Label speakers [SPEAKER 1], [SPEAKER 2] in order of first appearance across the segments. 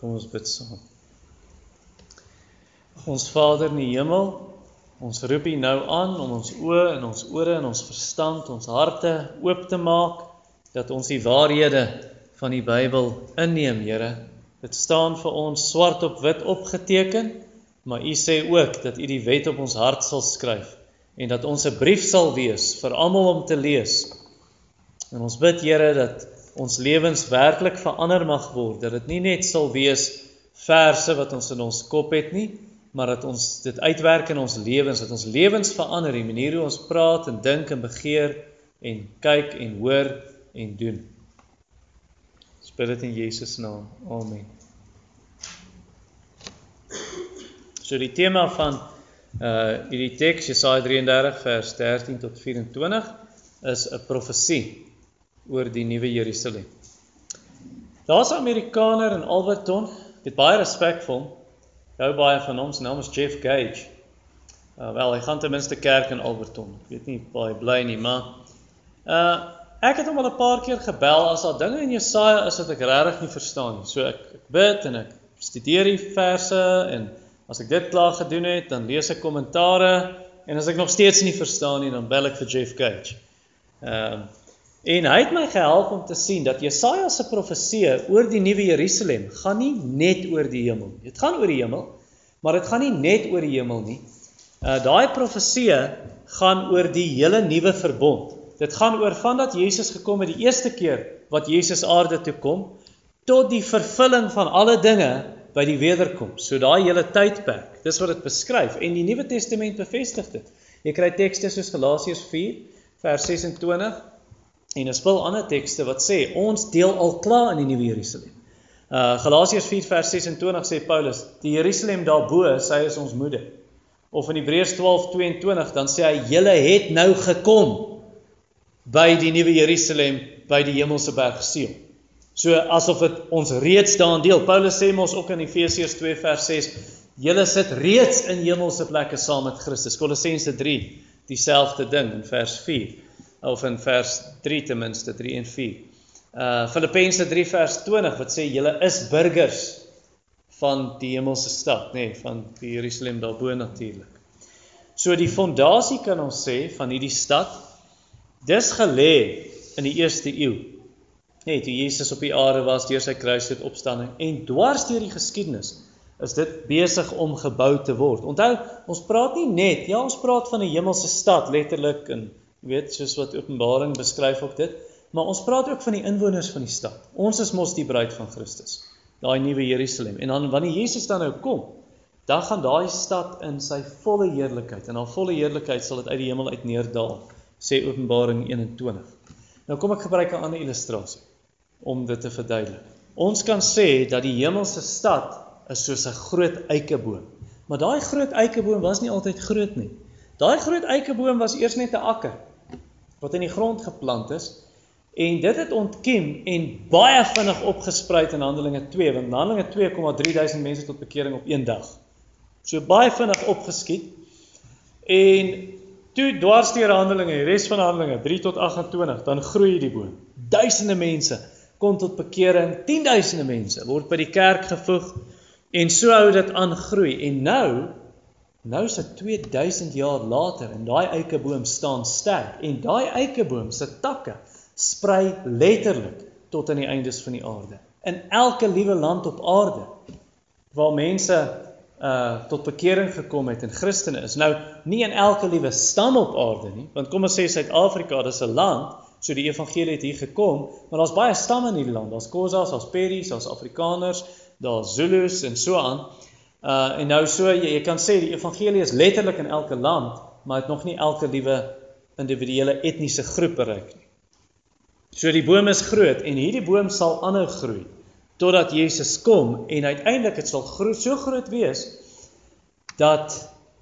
[SPEAKER 1] Kom ons bid saam. Ons Vader in die hemel, ons roep U nou aan om ons oë en ons ore en ons verstand, ons harte oop te maak dat ons die waarhede van die Bybel inneem, Here. Dit staan vir ons swart op wit opgeteken, maar U sê ook dat U die wet op ons hart sal skryf en dat ons 'n brief sal wees vir almal om te lees. En ons bid Here dat ons lewens werklik verander mag word, dat dit nie net sal wees verse wat ons in ons kop het nie, maar dat ons dit uitwerk in ons lewens, dat ons lewens verander, die manier hoe ons praat en dink en begeer en kyk en hoor en doen. Ons bid dit in Jesus naam. Amen. So die tema van uh hierdie teks Jesaja 33 vers 13 tot 24 is 'n profesie oor die nuwe Jerusalem. Daar's 'n Amerikaner in Alberton, dit baie respekvol. Hou baie van hom, sy naam is Jeff Gage. Uh wel, hy gaan ten minste kerk in Alberton. Ek weet nie baie bly nie, maar uh ek het hom al 'n paar keer gebel as daar dinge in Jesaja is wat ek regtig nie verstaan nie. So ek ek bid en ek studeer die verse en As ek dit klaar gedoen het, dan lees ek kommentare en as ek nog steeds nie verstaan nie, dan bel ek vir Jeff Gage. Ehm uh, en hy het my gehelp om te sien dat Jesaja se profeseë oor die nuwe Jerusalem gaan nie net oor die hemel. Dit gaan oor die hemel, maar dit gaan nie net oor die hemel nie. Uh daai profeseë gaan oor die hele nuwe verbond. Dit gaan oor vandat Jesus gekom het die eerste keer wat Jesus aarde toe kom tot die vervulling van alle dinge by die wederkoms. So daai hele tydperk, dis wat dit beskryf en die Nuwe Testament bevestig dit. Jy kry tekste soos Galasiërs 4 vers 26 en 'n spul ander tekste wat sê ons deel al klaar in die Nuwe Jerusalem. Uh Galasiërs 4 vers 26 sê Paulus, die Jerusalem daarbo, sy is ons moeder. Of in Hebreërs 12:22 dan sê hy julle het nou gekom by die Nuwe Jerusalem, by die hemelse berg Sion. So asof dit ons reeds daarin deel. Paulus sê mos ook in Efesiërs 2 vers 6, julle sit reeds in hemelse plekke saam met Christus. Kolossense 3 dieselfde ding in vers 4 of in vers 3 ten minste 3 en 4. Uh Filippense 3 vers 20 wat sê julle is burgers van die hemelse stad, nê, nee, van die Jerusalem daarbo natuurlik. So die fondasie kan ons sê van hierdie stad dis gelê in die eerste eeu net toe Jesus op die aarde was deur sy kruisdood opstanding en dwars deur die geskiedenis is dit besig om gebou te word. Onthou, ons praat nie net, ja, ons praat van 'n hemelse stad letterlik en weet soos wat Openbaring beskryf op dit, maar ons praat ook van die inwoners van die stad. Ons is mos die bruid van Christus, daai nuwe Jerusalem. En dan wanneer Jesus dan nou kom, dan gaan daai stad in sy volle heerlikheid en haar volle heerlikheid sal dit uit die hemel uit neerdal, sê Openbaring 21. Nou kom ek gebruik 'n ander illustrasie om dit te verduidelik. Ons kan sê dat die hemelse stad is soos 'n groot eikeboom. Maar daai groot eikeboom was nie altyd groot nie. Daai groot eikeboom was eers net 'n akker wat in die grond geplant is en dit het ontkiem en baie vinnig opgespruit in Handelinge 2, want Handelinge 2,3000 mense tot bekering op een dag. So baie vinnig opgeskiet. En toe dwarsteer Handelinge, die res van Handelinge 3 tot 28, dan groei die boom. Duisende mense kom tot bekering, tienduisende mense word by die kerk gevoeg en so hou dit aan groei. En nou nou is dit 2000 jaar later en daai eikeboom staan sterk en daai eikeboom se takke sprei letterlik tot aan die eindes van die aarde. In elke liewe land op aarde waar mense uh tot bekering gekom het en Christene is. Nou nie in elke liewe stam op aarde nie, want kom ons sê Suid-Afrika, dis 'n land So die evangelie het hier gekom, maar daar's baie stamme in hierdie land. Daar's Khoisas, daar's Peris, daar's Afrikaners, daar's Zulus en so aan. Uh en nou so jy, jy kan sê die evangelie is letterlik in elke land, maar dit nog nie elke liewe individuele etniese groep bereik nie. So die boom is groot en hierdie boom sal aanhou groei totdat Jesus kom en uiteindelik dit sal groot so groot wees dat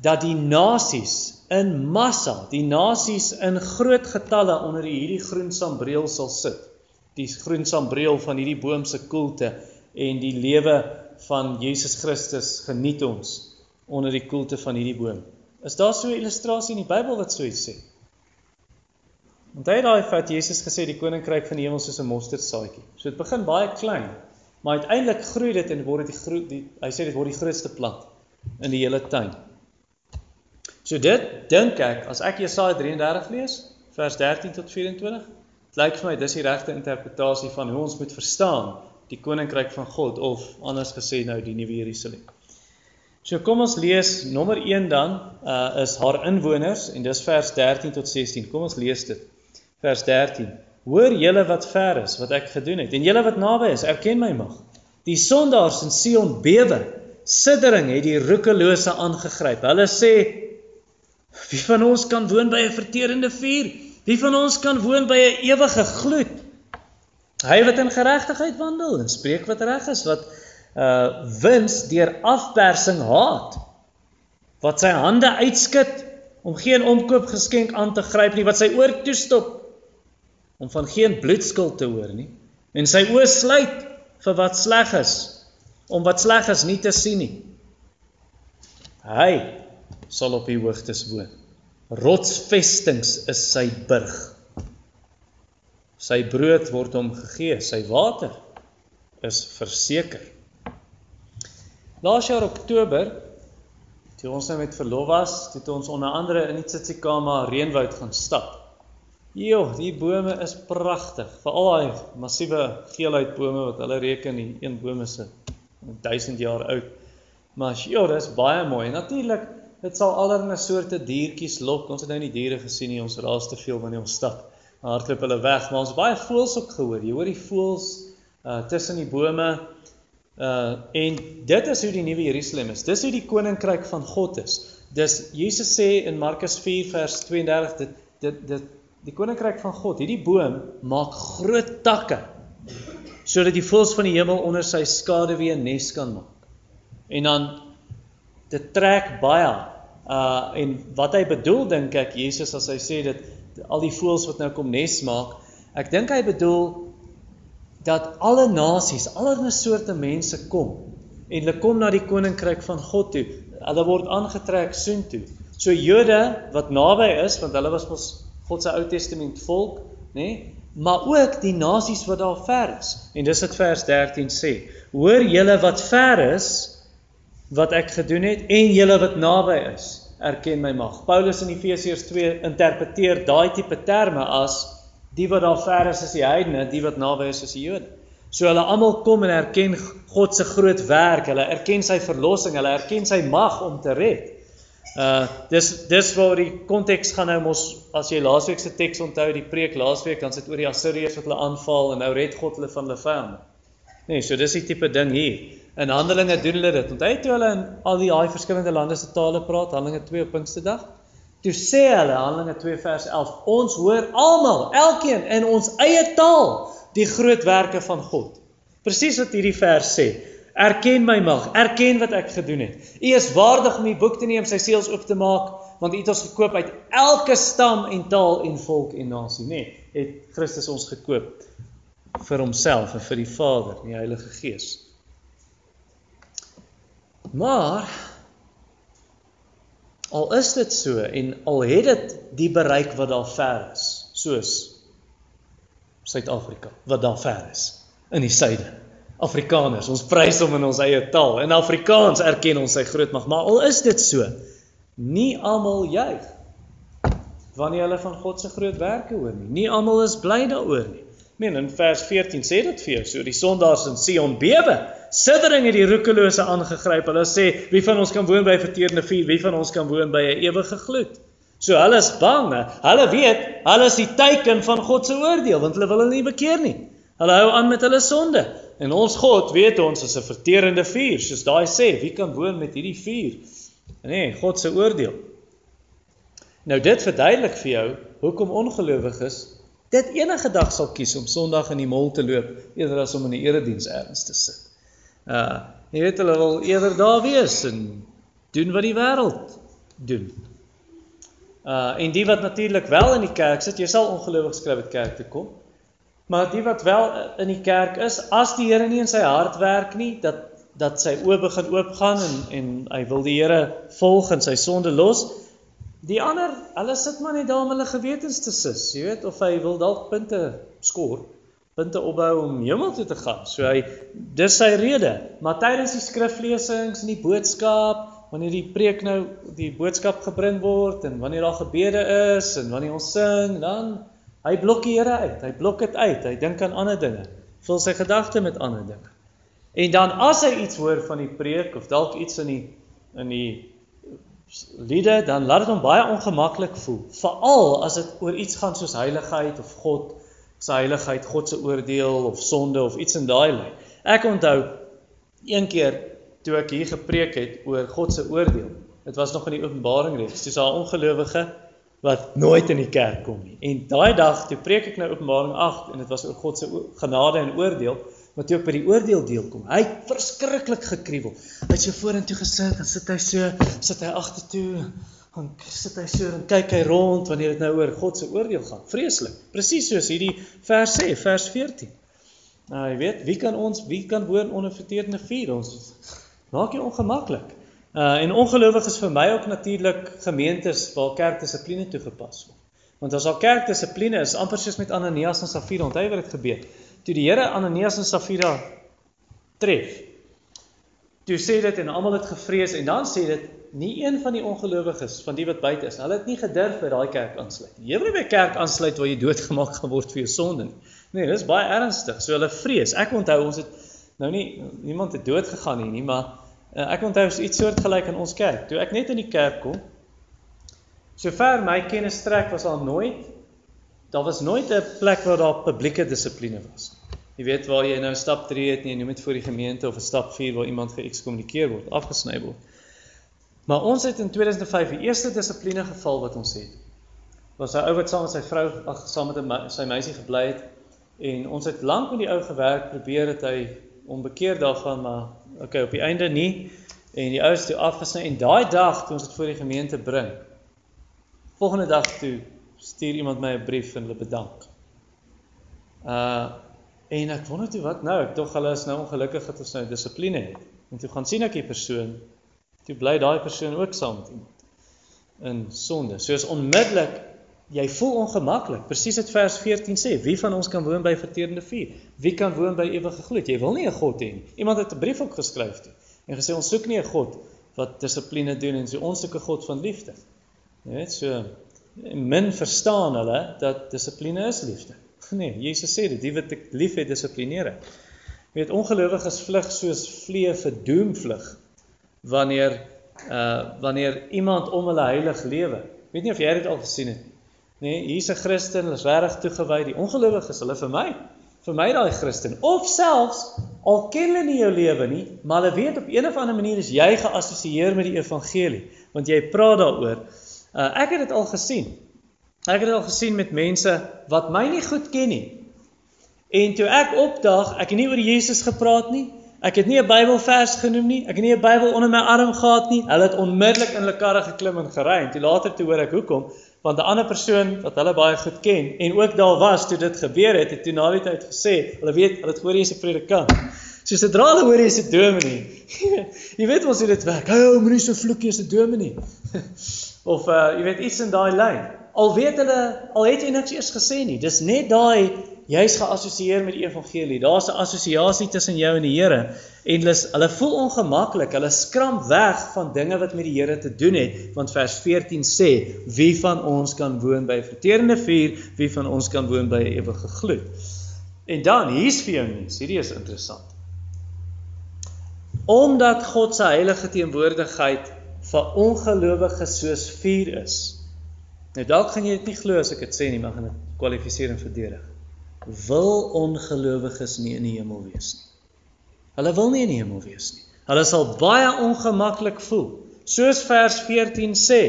[SPEAKER 1] dat die nasies in massa, die nasies in groot getalle onder hierdie groen sambreel sal sit. Die groen sambreel van hierdie boom se koelte en die lewe van Jesus Christus geniet ons onder die koelte van hierdie boom. Is daar so 'n illustrasie in die Bybel wat so iets sê? Hy daai feit Jesus gesê die koninkryk van die hemel soos 'n mosterdsaadjie. So dit begin baie klein Maar uiteindelik groei dit en word dit die groot die hy sê dit word die grootste plant in die hele tuin. So dit dink ek as ek Jesaja 33 lees vers 13 tot 24, dit lyk vir my dis die regte interpretasie van hoe ons moet verstaan die koninkryk van God of anders gesê nou die nuwe Jerusalem. So kom ons lees nommer 1 dan uh is haar inwoners en dis vers 13 tot 16. Kom ons lees dit. Vers 13 Hoor julle wat ver is wat ek gedoen het en julle wat naby is, erken my mag. Die sondaars in Sion bewe. Siddering het die roekelose aangegryp. Hulle sê: Wie van ons kan woon by 'n verterende vuur? Wie van ons kan woon by 'n ewige gloed? Hy wat in geregtigheid wandel en spreek wat reg is, wat uh wins deur afpersing haat. Wat sy hande uitskud om geen omkoop geskenk aan te gryp nie, wat sy oor toestop om van geen bloedskuld te hoor nie en sy oë sluit vir wat sleg is om wat sleg is nie te sien nie hy sal op die hoogtes woon rotsvestings is sy burg sy brood word hom gegee sy water is verseker laas jaar oktober toe ons nou met verlof was het ons onder andere in die Tsitsikamma reënwoud gaan stap Jo, die bome is pragtig. Veral daai massiewe geelheidbome wat hulle reken die een boom is 1000 jaar oud. Maar jo, dis baie mooi. Natuurlik, dit sal allerlei soorte diertjies lok. Ons het nou nie diere gesien nie. Ons raas te veel wanneer ons stap. Hardloop hulle weg, maar ons baie voëls ook gehoor. Jy hoor die voëls uh tussen die bome. Uh en dit is hoe die nuwe Jerusalem is. Dis hoe die koninkryk van God is. Dis Jesus sê in Markus 4 vers 32 dit dit dit die koninkryk van God, hierdie boom maak groot takke sodat die voëls van die hemel onder sy skaduwee 'n nes kan maak. En dan dit trek baie uh en wat hy bedoel dink ek Jesus as hy sê dit al die voëls wat nou kom nes maak, ek dink hy bedoel dat alle nasies, allerlei soorte mense kom en hulle kom na die koninkryk van God toe. Hulle word aangetrek soontoe. So Jode wat naby is, want hulle was mos God se Ou Testament volk, nê? Nee? Maar ook die nasies wat daar ver is. En dis wat vers 13 sê. Hoor julle wat ver is wat ek gedoen het en julle wat naby is, erken my mag. Paulus in Efesiërs 2 interpreteer daai tipe terme as die wat daar ver is is die heidene, die wat naby is is die Jode. So hulle almal kom en erken God se groot werk, hulle erken sy verlossing, hulle erken sy mag om te red. Uh dis dis waar die konteks gaan nou mos as jy laasweek se teks onthou die preek laasweek dan sit oor die Assiriërs wat hulle aanval en nou red God hulle van hulle vyande. Nee, so dis die tipe ding hier. In Handelinge doen hulle dit. Onthou toe hulle in al die daai verskillende lande se tale praat, Handelinge 2 op Pinksterdag. Toe sê hulle Handelinge 2 vers 11, ons hoor almal, elkeen in ons eie taal die groot werke van God. Presies wat hierdie vers sê. Erken my mag, erken wat ek gedoen het. U is waardig om die boek te neem, sy seels oop te maak, want u het ons gekoop uit elke stam en taal en volk en nasie, nê? Nee, het Christus ons gekoop vir homself en vir die Vader, die Heilige Gees. Maar al is dit so en al het dit die bereik wat daar ver is, soos Suid-Afrika wat daar ver is in die suide Afrikaners. Ons prys hom in ons eie taal. In Afrikaans erken ons sy groot mag. Maar al is dit so, nie almal juig wanneer hulle van God se groot werke hoor nie. Nie almal is bly daaroor nie. Men in vers 14 sê dit vir jou, so die sondaars in Sion bewe. Siddering het die roekelose aangegryp. Hulle sê, wie van ons kan woon by verteerde vuur? Wie van ons kan woon by 'n ewige gloed? So hulle is bang. Hulle weet, hulle is die teiken van God se oordeel, want hulle wil hulle nie bekeer nie. Hulle hou aan met hulle sonde. En ons God weet ons is 'n verterende vuur, soos daai sê, wie kan woon met hierdie vuur? Nee, God se oordeel. Nou dit verduidelik vir jou hoekom ongelowiges dit enige dag sal kies om Sondag in die mall te loop eerder as om in die erediens ergens te sit. Uh, jy weet hulle wil eerder daar wees en doen wat die wêreld doen. Uh en die wat natuurlik wel in die kerk sit, jy sal ongelowig skryf dit kerk toe kom. Maar die wat wel in die kerk is, as die Here nie in sy hart werk nie, dat dat sy oë begin oopgaan en en hy wil die Here volg en sy sonde los. Die ander, hulle sit maar net daar om hulle gewetens te sis, jy weet, of hy wil dalk punte skoor. punte opbou om hemel toe te gaan. So hy dis sy rede. Maar tydens die skriflesings en die boodskap, wanneer die preek nou die boodskap gebring word en wanneer daar gebede is en wanneer ons sing, dan hy blok die Here uit. Hy blok dit uit. Hy dink aan ander dinge. Vul sy gedagte met ander dinge. En dan as hy iets hoor van die preek of dalk iets in die in die liede, dan laat dit hom baie ongemaklik voel, veral as dit oor iets gaan soos heiligheid of God se heiligheid, God se oordeel of sonde of iets in daai lyn. Ek onthou een keer toe ek hier gepreek het oor God se oordeel. Dit was nog in die Openbaring reeks. Dis 'n ongelowige wat nooit in die kerk kom nie. En daai dag toe preek ek nou Openbaring 8 en dit was oor God se genade en oordeel, toe ek by die oordeel deel kom, hy het verskriklik gekruiwel. Hy het so vorentoe gesit, dan sit hy so, sit hy agtertoe, dan sit hy so en kyk hy rond wanneer dit nou oor God se oordeel gaan. Vreeslik. Presies soos hierdie vers sê, vers 14. Nou, jy weet, wie kan ons, wie kan woon onder verteerende vuur? Ons maak jy ongemaklik. Uh en ongelowiges vir my ook natuurlik gemeentes waar kerkdissipline toegepas word. Want as al kerkdissipline is amper soos met Ananias en Safira, onthou wat het gebeur. Toe die Here Ananias en Safira tref. Toe sê dit en almal het gevrees en dan sê dit nie een van die ongelowiges van die wat buite is, hulle het nie gedurf by daai kerk aansluit nie. Jy wil nie by kerk aansluit waar jy doodgemaak gaan word vir jou sonde nie. Nee, dis baie ernstig. So hulle vrees. Ek onthou ons het nou nie niemand het dood gegaan nie, nie, maar uh, ek onthou iets soortgelyk in ons kerk. Toe ek net in die kerk kom, sover my kennis strek was al nooit daar was nooit 'n plek waar daar publieke dissipline was. Jy weet waar jy nou stap 3 het nie, jy moet voor die gemeente of 'n stap 4 waar iemand geëkskommunikeer word, afgesny word. Maar ons het in 2005 die eerste dissipline geval wat ons het. Was 'n ou wat saam met sy vrou, ag saam met 'n sy meisie gebly het en ons het lank met die ou gewerk, probeer het hy om bekeer daarvan, maar okay, op die einde nie en die ou is toe afgesny en daai dag toe ons dit voor die gemeente bring. Volgende dag toe stuur iemand my 'n brief en hulle bedank. Uh en ek wonder toe wat nou, ek tog hulle is nou ongelukkig dat ons nou dissipline het. En toe gaan sien ek die persoon toe bly daai persoon ook saam met iemand in sonde. Soos onmiddellik jy voel ongemaklik. Presies dit vers 14 sê, wie van ons kan woon by verterende vuur? Wie kan woon by ewige gloed? Jy wil nie 'n God hê nie. Iemand het 'n brief ook geskryf toe en gesê ons soek nie 'n God wat dissipline doen en so ons soek 'n God van liefde. Weet so min verstaan hulle dat dissipline is liefde. Nee, Jesus sê dit, die wat ek liefhet dissiplineer. Jy weet ongelowiges vlug soos vliee vir doom vlug wanneer uh wanneer iemand om hulle heilig lewe. Weet nie of jy dit al gesien het nie. Nee, hier's 'n Christen, is regtig toegewy. Die ongelowiges, hulle vir my, vir my daai Christen. Of selfs al ken hulle nie jou lewe nie, maar hulle weet op een of ander manier is jy geassosieer met die evangelie, want jy praat daaroor. Uh ek het dit al gesien. Ek het dit al gesien met mense wat my nie goed ken nie. En toe ek opdag, ek het nie oor Jesus gepraat nie. Ek het nie 'n Bybelvers genoem nie. Ek het nie 'n Bybel onder my arm gehad nie. Hulle het onmiddellik in hulle karre geklim en gery. En toe later toe hoor ek hoekom, want 'n ander persoon wat hulle baie goed ken en ook daar was toe dit gebeur het, het toe na die tyd gesê, hulle weet, hulle het hoor jy's 'n predikant. So sodra hulle hoor jy's 'n dominee. jy weet mos hoe dit werk. Hou ou moenie so vloek jy's 'n dominee. of uh jy weet iets in daai lyn. Al weet hulle, al het jy niks eers gesê nie. Dis net daai jy's geassosieer met die evangelie. Daar's 'n assosiasie tussen jou en die Here en hulle hulle voel ongemaklik. Hulle skram weg van dinge wat met die Here te doen het, want vers 14 sê: "Wie van ons kan woon by 'n verterende vuur? Wie van ons kan woon by 'n ewige gloed?" En dan hier's vir jou nuus. Hierdie is interessant. Omdat God se heilige teenwoordigheid vir ongelowiges soos vuur is. Nou dalk gaan jy dit nie glo as ek dit sê nie, maar gaan dit kwalifiseer en verdedig wil ongelowiges nie in die hemel wees nie. Hulle wil nie in die hemel wees nie. Hulle sal baie ongemaklik voel. Soos vers 14 sê,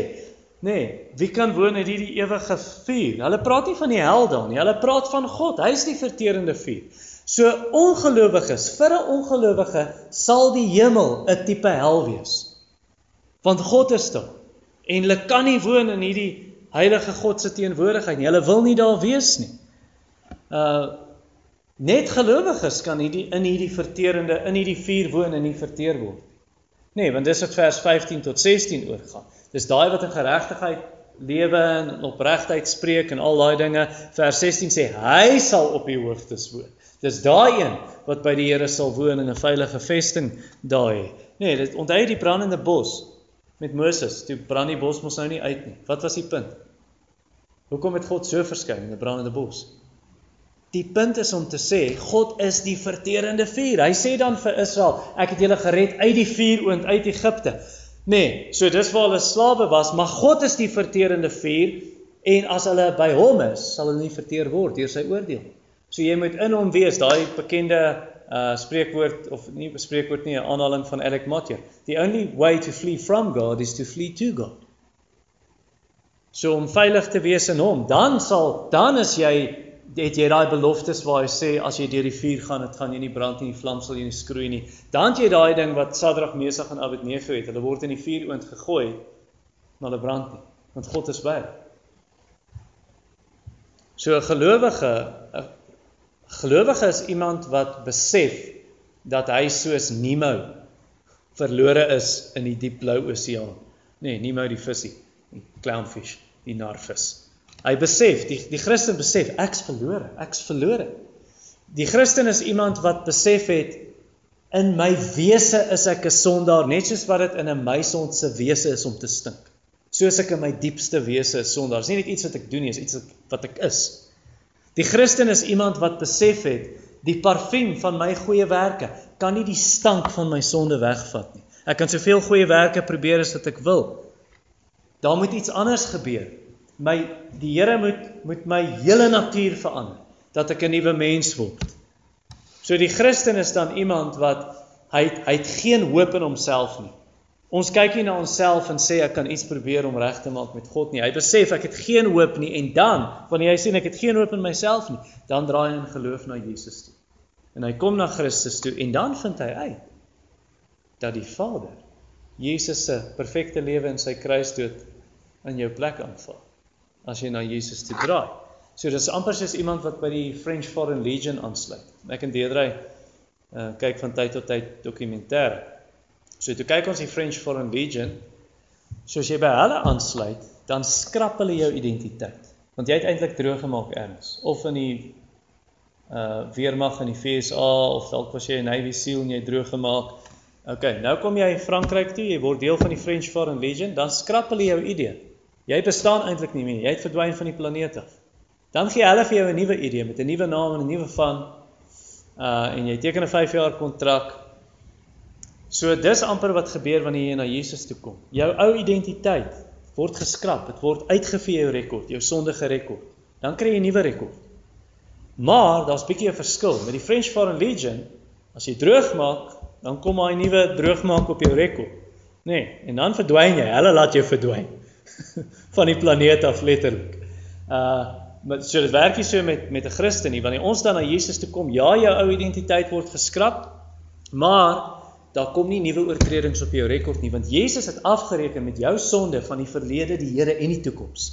[SPEAKER 1] nê, nee, wie kan woon in hierdie ewige vuur? Hulle praat nie van die hel daar nie. Hulle praat van God. Hy is die verterende vuur. So ongelowiges, vir 'n ongelowige sal die hemel 'n tipe hel wees. Want God is daar en hulle kan nie woon in hierdie heilige God se teenwoordigheid nie. Hulle wil nie daar wees nie uh net gelowiges kan hierdie in hierdie verterende in hierdie vuur woon en nie verteer word. Nee, want dis wat vers 15 tot 16 oor gaan. Dis daai wat in geregtigheid lewe en opregtheid spreek en al daai dinge. Vers 16 sê hy sal op die hoogtes woon. Dis daai een wat by die Here sal woon in 'n veilige vesting daai. Nee, dit onthou die brandende bos met Moses. Toe brand die bos mos nou nie uit nie. Wat was die punt? Hoekom het God so verskyn in 'n brandende bos? Die punt is om te sê God is die verterende vuur. Hy sê dan vir Israel, ek het julle gered uit die vuuroond uit Egipte. Nee, so dis waar hulle slawe was, maar God is die verterende vuur en as hulle by hom is, sal hulle nie verteer word deur sy oordeel. So jy moet in hom wees, daai bekende uh spreekwoord of nie spreekwoord nie, 'n aanhaling van Alec Motyer. The only way to flee from God is to flee to God. So om veilig te wees in hom, dan sal dan is jy het jy daai beloftes waar hy sê as jy deur die vuur gaan, dit gaan jy nie brand nie, die vlam sal jy nie skroei nie. Dan het jy daai ding wat Sadrag, Mesach en Abednego het. Hulle word in die vuur oond gegooi, maar hulle brand nie, want God is by hulle. So 'n gelowige 'n gelowige is iemand wat besef dat hy soos Nemo verlore is in die diep blou oseaan. Nee, Nemo die visie, die clownfish, die narvis. Hy besef, die die Christen besef ek's verlore, ek's verlore. Die Christen is iemand wat besef het in my wese is ek 'n sondaar, net soos wat dit in 'n meisond se wese is om te stink. Soos ek in my diepste wese is sondaar. Dis nie net iets wat ek doen nie, is iets wat ek is. Die Christen is iemand wat besef het die parfuum van my goeie werke kan nie die stank van my sonde wegvat nie. Ek kan soveel goeie werke probeer as wat ek wil. Daar moet iets anders gebeur my die Here moet moet my hele natuur verander dat ek 'n nuwe mens word. So die Christen is dan iemand wat hy hy het geen hoop in homself nie. Ons kyk nie na onsself en sê ek kan iets probeer om reg te maak met God nie. Hy besef ek het geen hoop nie en dan wanneer hy sien ek het geen hoop in myself nie, dan draai hy in geloof na Jesus toe. En hy kom na Christus toe en dan vind hy uit dat die Vader Jesus se perfekte lewe in sy kruisdood in jou plek aanvaar as jy na Jesus toe draai. So dis amper soos iemand wat by die French Foreign Legion aansluit. Ek en Deedrey uh kyk van tyd tot tyd dokumentêre. So toe kyk ons die French Foreign Legion, soos jy by hulle aansluit, dan skrap hulle jou identiteit. Want jy het eintlik droog gemaak erns of in die uh weermag in die FSA of dalk was jy 'n Navy SEAL en jy droog gemaak. OK, nou kom jy Frankryk toe, jy word deel van die French Foreign Legion, dan skrap hulle jou ID. Jy bestaan eintlik nie meer. Jy het verdwyn van die planeet af. Dan gee hulle vir jou 'n nuwe idee met 'n nuwe naam en 'n nuwe van uh en jy teken 'n 5 jaar kontrak. So dis amper wat gebeur wanneer jy na Jesus toe kom. Jou ou identiteit word geskraap. Dit word uitgevee jou rekord, jou sondige rekord. Dan kry jy 'n nuwe rekord. Maar daar's bietjie 'n verskil. Met die French Foreign Legion, as jy droog maak, dan kom daai nuwe droogmaak op jou rekord. Nê? Nee, en dan verdwyn jy. Hulle laat jou verdwyn. van die planeet af letterlik. Uh maar so dit werk nie so met met 'n Christen nie, wanneer ons dan na Jesus toe kom, ja, jou ou identiteit word geskraap, maar daar kom nie nuwe oortredings op jou rekord nie, want Jesus het afgereken met jou sonde van die verlede, die Here en die toekoms.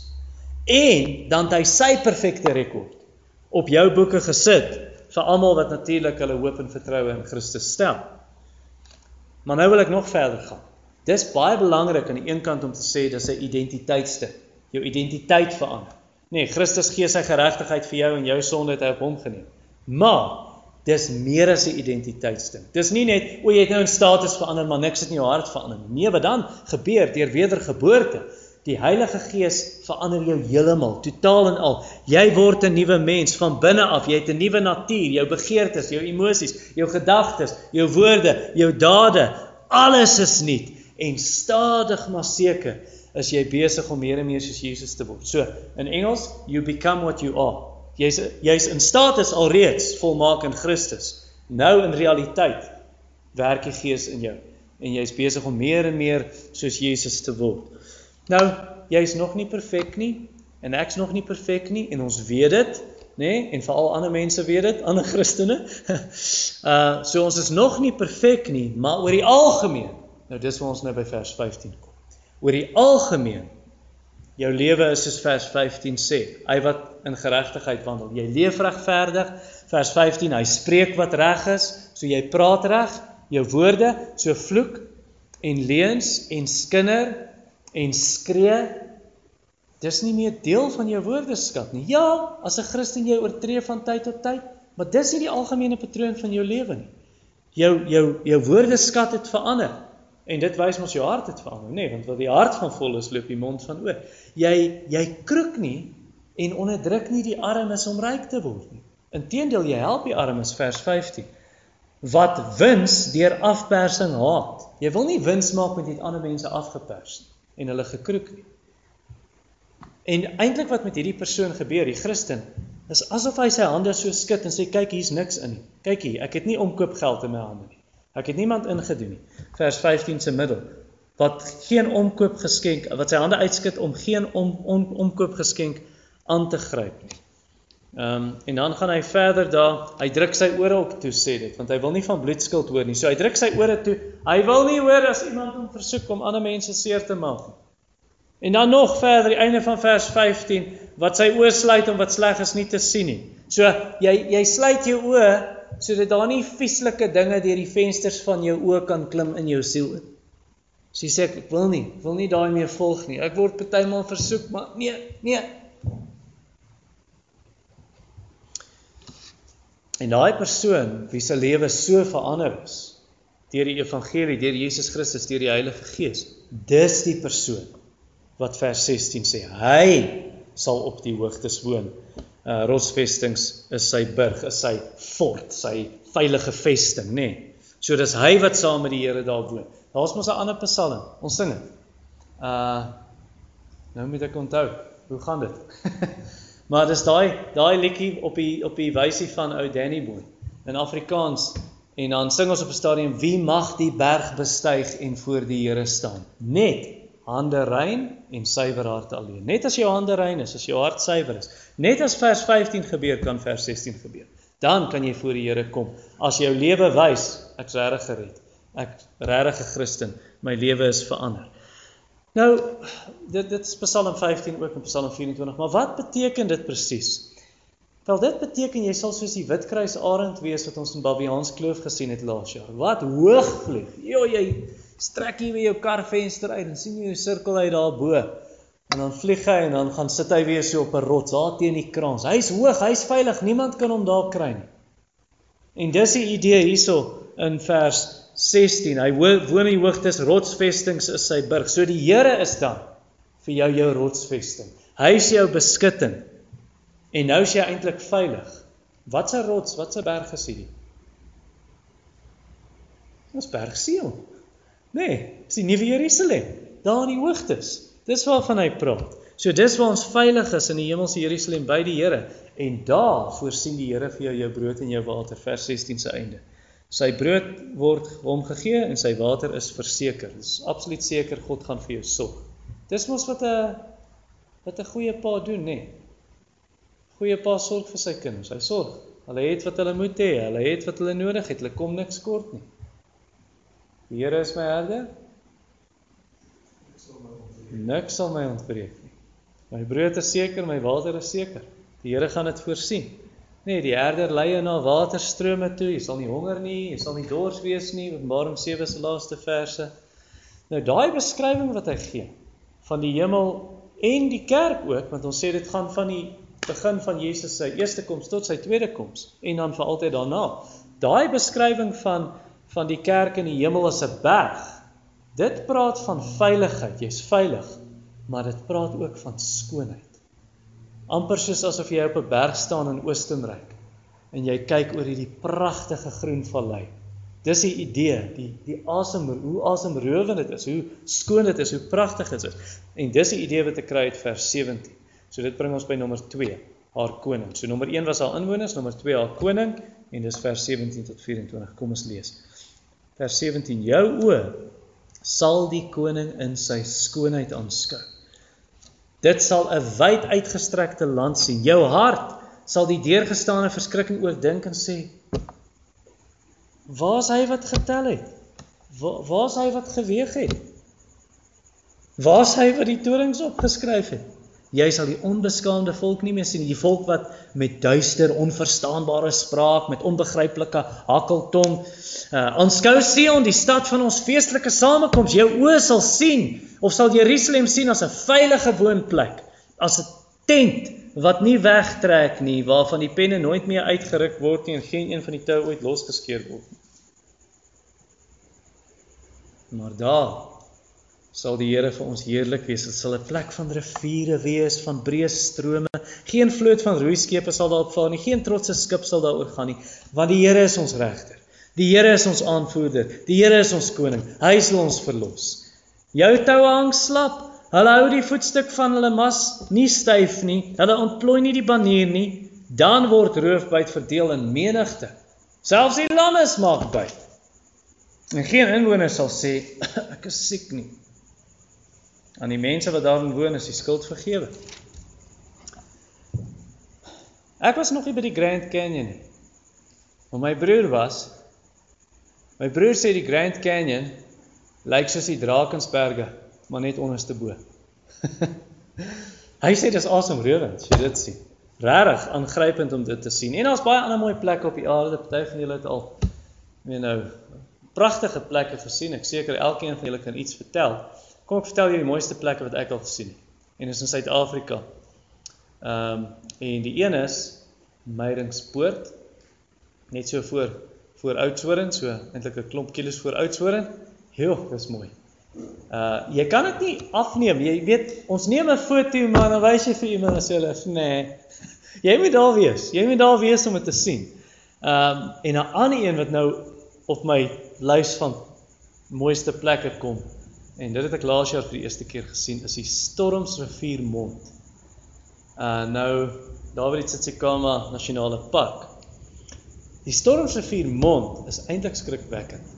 [SPEAKER 1] En dan het hy sy perfekte rekord op jou boeke gesit vir almal wat natuurlik hulle hoop en vertroue in Christus stel. Maar nou wil ek nog verder gaan. Dis baie belangrik aan die een kant om te sê dis 'n identiteitsstuk. Jou identiteit verander. Nee, Christus gee sy geregtigheid vir jou en jou sonde het hy op hom geneem. Maar dis meer as 'n identiteitsding. Dis nie net o, jy het nou 'n status verander, maar niks het in jou hart verander nie. Nee, wat dan gebeur deur wedergeboorte? Die Heilige Gees verander jou heeltemal, totaal en al. Jy word 'n nuwe mens van binne af. Jy het 'n nuwe natuur, jou begeertes, jou emosies, jou gedagtes, jou woorde, jou dade, alles is nuut en stadig maar seker is jy besig om meer en meer soos Jesus te word. So, in Engels, you become what you are. Jy's jy's in status alreeds volmaak in Christus. Nou in realiteit werk die Gees in jou en jy's besig om meer en meer soos Jesus te word. Nou, jy's nog nie perfek nie en ek's nog nie perfek nie en ons weet dit, nê? Nee? En veral ander mense weet dit, ander Christene. uh so ons is nog nie perfek nie, maar oor die algemeen Nou dis waar ons nou by vers 15 kom. Oor die algemeen jou lewe is soos vers 15 sê, hy wat in geregtigheid wandel. Jy leef regverdig. Vers 15, hy spreek wat reg is, so jy praat reg, jou woorde so vloek en leuns en skinder en skree Dis nie meer deel van jou woordeskat nie. Ja, as 'n Christen jy oortree van tyd tot tyd, Maar dis nie die algemene patroon van jou lewe nie. Jou jou jou woordeskat het verander. En dit wys ons jou hart het verander, nê, nee, want wat die hart van vol is, loop die mond van oor. Jy jy kroek nie en onderdruk nie die armes om ryk te word nie. Inteendeel, jy help die armes vers 15 wat wins deur afpersing haat. Jy wil nie wins maak met net ander mense afgepers en hulle gekroek nie. En eintlik wat met hierdie persoon gebeur, die Christen, is asof hy sy hande so skud en sê kyk hier's niks in nie. Kyk hier, ek het nie omkoopgeld in my hande nie. Ek het niemand ingedoen nie. Vers 15 se middel wat geen omkoop geskenk wat sy hande uitskud om geen om, om omkoop geskenk aan te gryp nie. Ehm um, en dan gaan hy verder daar, hy druk sy ore op toe sê dit, want hy wil nie van bloedskuld hoor nie. So hy druk sy ore toe. Hy wil nie hoor as iemand hom versoek om ander mense seer te maak nie. En dan nog verder, die einde van vers 15, wat sy oë sluit om wat sleg is nie te sien nie. So jy jy sluit jou oë sodat daar nie vieslike dinge deur die vensters van jou oë kan klim in jou siel in. So jy sê ek wil nie, ek wil nie daai meer volg nie. Ek word partymal versoek, maar nee, nee, En daai persoon wie se lewe so verander is deur die evangelie, deur Jesus Christus, deur die Heilige Gees, dis die persoon wat vers 16 sê, hy sal op die hoogtes woon. Uh rotsvestings is sy burg, is sy fort, sy veilige vesting, nê. Nee. So dis hy wat saam met die Here daar woon. Daar's mos 'n ander Psalm. Ons sing dit. Uh nou moet ek onthou. Hoe gaan dit? Maar dis daai daai liedjie op die op die wysie van ou Danny Boy in Afrikaans en dan sing ons op 'n stadium wie mag die berg bestyg en voor die Here staan net hande rein en suiwer hart alleen. Net as jou hande rein is as jou hart suiwer is net as vers 15 gebeur kan vers 16 gebeur. Dan kan jy voor die Here kom. As jou lewe wys ek's regtig gered. Ek regtig 'n Christen. My lewe is verander. Nou dit dit is Psalm 15 ook en Psalm 24, maar wat beteken dit presies? Wel dit beteken jy sal soos die witkruis arend wees wat ons in Babiaans Kloof gesien het laas jaar. Wat hoog vlieg. Jo jy strek hier by jou karvenster uit en sien jy hoe sirkel hy daar bo. En dan vlieg hy en dan gaan sit hy weer so op 'n rots daar teen die kraans. Hy's hoog, hy's veilig, niemand kan hom daar kry nie. En dis die idee hierso in vers 16. Hy woon in hoogtes, rotsvestings is sy burg. So die Here is dan vir jou jou rotsvesting. Hy is jou beskutting. En nou is jy eintlik veilig. Wat 'n rots, wat 'n berg is hierdie? Ons berg Sion. Nee, dis die nuwe Jerusalem, daar in die hoogtes. Dis waarvan hy praat. So dis waar ons veilig is in die hemelse Jerusalem by die Here en daar voorsien die Here vir jou jou brood en jou water vers 16 se einde. Sy brood word hom gegee en sy water is verseker. Dit is absoluut seker God gaan vir jou sorg. Dis mos wat 'n wat 'n goeie pa doen, nê? Nee. Goeie pa sorg vir sy kinders. Hy sorg. Hulle het wat hulle moet hê. Hulle het wat hulle nodig het. Hulle kom niks kort nie. Die Here is my herder. Niks sal my ontbreek nie. My brood is seker, my water is seker. Die Here gaan dit voorsien. Nee, die herder lei jou na waterstrome toe. Jy sal nie honger nie, jy sal nie dors wees nie. Openbaring 7 se laaste verse. Nou daai beskrywing wat hy gee van die hemel en die kerk ook, want ons sê dit gaan van die begin van Jesus se eerste koms tot sy tweede koms en dan vir altyd daarna. Daai beskrywing van van die kerk in die hemel as 'n berg. Dit praat van veiligheid, jy's veilig, maar dit praat ook van skoonheid amper soos asof jy op 'n berg staan in Oostenryk en jy kyk oor hierdie pragtige groen vallei. Dis die idee, die die asem hoe asemrowend dit is, hoe skoon dit is, hoe pragtig dit is. En dis die idee wat ek kry uit vers 17. So dit bring ons by nommer 2, haar koning. So nommer 1 was haar inwoners, nommer 2 haar koning en dis vers 17 tot 24. Kom ons lees. Vers 17: Jou oë sal die koning in sy skoonheid aanskou. Dit sal 'n wyd uitgestrekte land sien. Jou hart sal die deurgestane verskrikking oordink en sê: Waar's hy wat getel het? Waar's hy wat geweeg het? Waar's hy wat die torings opgeskryf het? Jy sal die onbeskaamde volk nie meer sien nie, die volk wat met duister, onverstaanbare spraak, met onbegryplike hakkeltong, uh, aanskou Sion, die stad van ons feestelike samekoms. Jou oë sal sien of sal Jerusalem sien as 'n veilige woonplek, as 'n tent wat nie wegtrek nie, waarvan die penne nooit meer uitgeruk word nie en geen een van die toue ooit losgeskeur word nie. Maar daar sal die Here vir ons heerlik wees. Dit sal 'n plek van riviere wees, van breë strome. Geen vloot van roeiskepe sal daarop vaar nie. Geen trotse skip sal daaroor gaan nie, want die Here is ons regter. Die Here is ons aanvoerder. Die Here is ons koning. Hy sal ons verlos. Jou toue hang slap. Hulle hou die voetstuk van hulle mas nie styf nie. Hulle ontplooi nie die banier nie. Dan word roofbyt verdeel in menigte. Selfs die lammes maak byt. En geen inwoner sal sê ek is siek nie. Aan die mense wat daarin woon is die skuld vergewe. Ek was nog nie by die Grand Canyon nie. Maar my broer was. My broer sê die Grand Canyon lyk soos die Drakensberge, maar net onderste bo. Hy sê dis awesome rowend, jy dit sien. Regtig aangrypend om dit te sien. En daar's baie ander mooi plekke op die aarde. Party van julle het al meen nou pragtige plekke gesien. Ek seker elkeen van julle kan iets vertel. Kom ek vertel julle die mooiste plekke wat ek al gesien het. En dit is in Suid-Afrika. Ehm um, en die een is Meyringspoort net so voor voor Oudtshoorn, so eintlik 'n klomp kilos voor Oudtshoorn. Jo, dis mooi. Uh jy kan dit nie afneem. Jy weet, ons neem 'n foto maar dan wys jy vir iemand as hulle nê. Nee. Jy moet daar wees. Jy moet daar wees om dit te sien. Ehm um, en 'n ander een wat nou op my lys van mooiste plekke kom. En dit het ek laas jaar vir die eerste keer gesien is die Stormsrivier mond. Uh nou David Tsitsikamma Nasionale Park. Die Stormsrivier mond is eintlik skrikwekkend.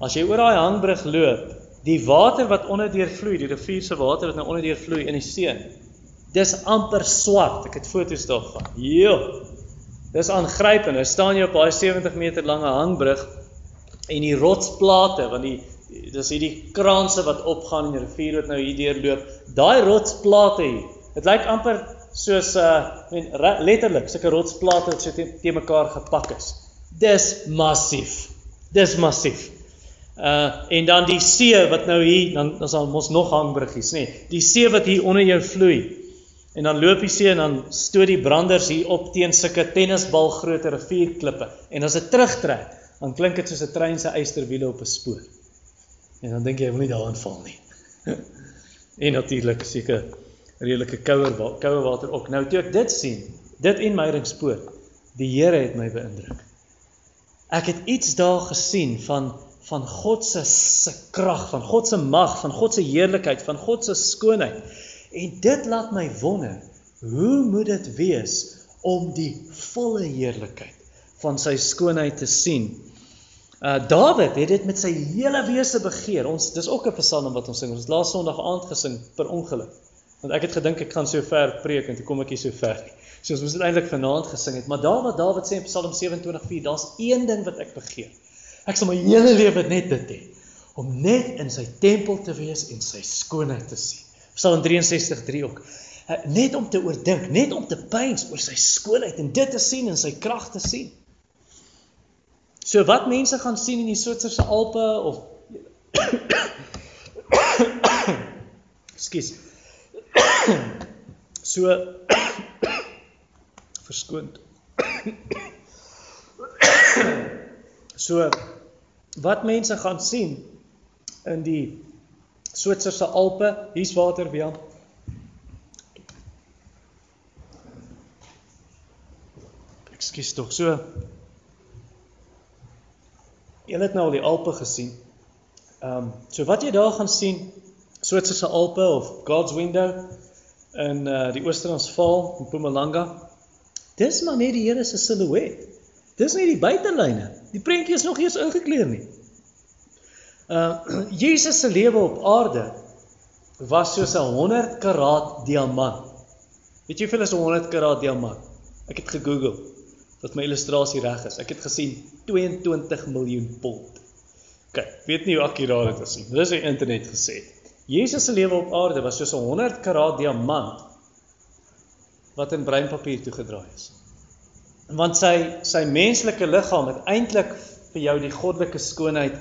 [SPEAKER 1] As jy oor daai hangbrug loop, die water wat onderdeur vloei, die rivier se water wat nou onderdeur vloei in die see. Dis amper swart. Ek het foto's daarvan. Jo. Dis aangrypend. Nou staan jy op daai 70 meter lange hangbrug en die rotsplate want die dis hierdie kraanse wat opgaan in die rivier wat nou hier deurloop. Daai rotsplate hier. Dit lyk amper soos 'n uh, men letterlik sulke rotsplate wat so te, te mekaar gepak is. Dis massief. Dis massief. Uh en dan die see wat nou hier dan dan sal ons nog hangbruggies nê. Nee, die see wat hier onder jou vloei. En dan loop die see en dan stoot die branders hier op teen sulke tennisbal grootte rivierklippe. En as dit terugtrek, dan klink dit soos 'n trein se eysterwiele op 'n spoor. En dan dink jy, wil nie daarin val nie. en natuurlik seker redelike kouer koue water ook. Nou toe ek dit sien, dit en my ringspoor, die Here het my beïndruk. Ek het iets daar gesien van van God se se krag, van God se mag, van God se heerlikheid, van God se skoonheid. En dit laat my wonder, hoe moet dit wees om die volle heerlikheid van sy skoonheid te sien? Uh Dawid het dit met sy hele wese begeer. Ons dis ook 'n psalm wat ons sing. Ons laas Sondag aand gesing per ongeluk. Want ek het gedink ek gaan so ver preek en toe kom ek hier so ver. So ons moes dit eintlik vanaand gesing het. Maar daar wat Dawid sê in Psalm 27:4, daar's een ding wat ek begeer. Ek sal my hele lewe net dit hê om net in sy tempel te wees en sy skoonheid te sien. Psalm 63:3 ook. Uh, net om te oordink, net om te pyns oor sy skoonheid en dit te sien en sy krag te sien. So wat mense gaan sien in die Switserse Alpe of Skus. So verskoond. So wat mense gaan sien in die Switserse Alpe, hier's water weer. Ekskuus tog so Jy het nou al die Alpe gesien. Ehm um, so wat jy daar gaan sien, Switserse Alpe of God's Window in uh die Oos-Transvaal in Mpumalanga. Dis maar net die Here se silhouet. Dis nie die buitelyne. Die prentjie is nog eers ingekleer nie. Uh Jesus se lewe op aarde was soos 'n 100 karaat diamant. Weet jy hoeveel is 'n 100 karaat diamant? Ek het gegoogel dat my illustrasie reg is. Ek het gesien 22 miljoen pond. Kyk, weet nie hoe akkuraat dit is nie. Dis op internet gesê. Jesus se lewe op aarde was soos 'n 100 karaat diamant wat in breinpapier toegedraai is. Want sy sy menslike liggaam het eintlik vir jou die goddelike skoonheid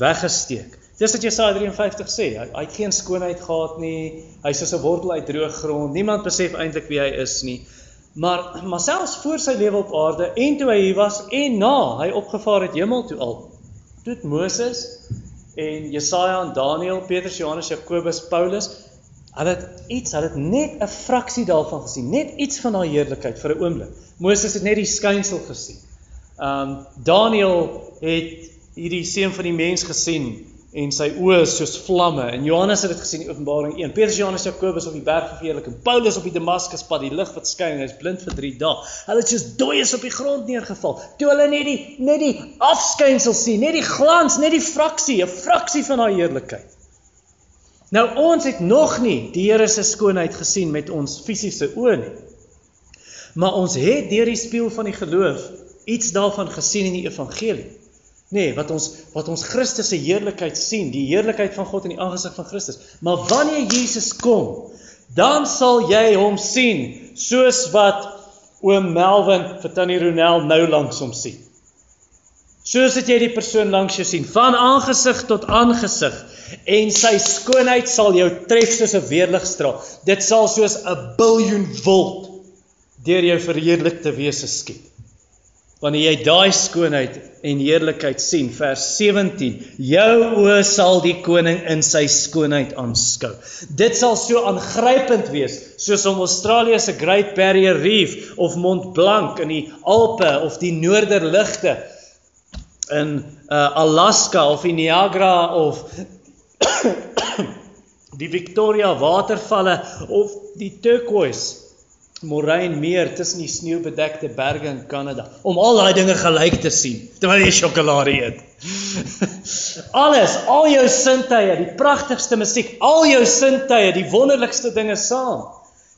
[SPEAKER 1] weggesteek. Dis wat Jesaja 53 sê. Hy, hy het geen skoonheid gehad nie. Hy's soos 'n wortel uit droë grond. Niemand besef eintlik wie hy is nie. Maar maar selfs voor sy lewe op aarde en toe hy hier was en na hy opgevaar het hemel toe al. Toe Moses en Jesaja en Daniël, Petrus, Johannes, Jakobus, Paulus, hulle het iets, hulle het net 'n fraksie daarvan gesien, net iets van daai heerlikheid vir 'n oomblik. Moses het net die skynsel gesien. Um Daniël het hierdie seun van die mens gesien en sy oë is soos vlamme. En Johannes het dit gesien in Openbaring 1. Petrus, Johannes, Jakobus op die berg verheerlik en Paulus op die Damaskuspad, die lig wat skyn en hy's blind vir 3 dae. Hulle het soos dooies op die grond neergeval. Toe hulle net die net die afskynsel sien, net die glans, net die fraksie, 'n fraksie van haar heerlikheid. Nou ons het nog nie die Here se skoonheid gesien met ons fisiese oë nie. Maar ons het deur die spieël van die geloof iets daarvan gesien in die evangelie nê, nee, wat ons wat ons Christus se heerlikheid sien, die heerlikheid van God in die aangesig van Christus. Maar wanneer Jesus kom, dan sal jy hom sien soos wat oom Melvin vir Tannie Ronel nou langs hom sien. Soos dat jy die persoon langs jou sien van aangesig tot aangesig en sy skoonheid sal jou tref soos 'n weerligstraal. Dit sal soos 'n biljoen volt deur jou verheerlikte wese skiet wanneer jy daai skoonheid en heerlikheid sien vers 17 jou oë sal die koning in sy skoonheid aanskou. Dit sal so aangrypend wees soos om Australië se Great Barrier Reef of Mont Blanc in die Alpe of die Noorderligte in uh, Alaska of die Niagara of die Victoria watervalle of die turquoise Moraine meer tussen die sneeubedekte berge in Kanada om al daai dinge gelyk te sien terwyl jy sjokolade eet. Alles, al jou sintuie, die pragtigste musiek, al jou sintuie, die wonderlikste dinge saam.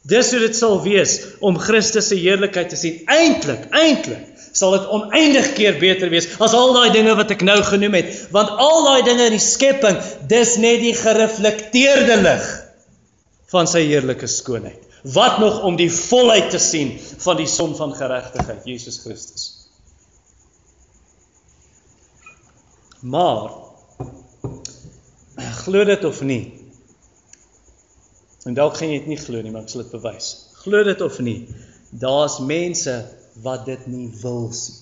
[SPEAKER 1] Dis hoe dit sal wees om Christus se heerlikheid te sien. Eintlik, eintlik sal dit oneindig keer beter wees as al daai dinge wat ek nou genoem het, want al daai dinge in die skepping, dis net die gereflekteerde lig van sy heerlike skoonheid. Wat nog om die volheid te sien van die son van geregtigheid, Jesus Christus. Maar glo dit of nie. En dalk gaan jy dit nie glo nie, maar ek sal dit bewys. Glo dit of nie, daar's mense wat dit nie wil sien.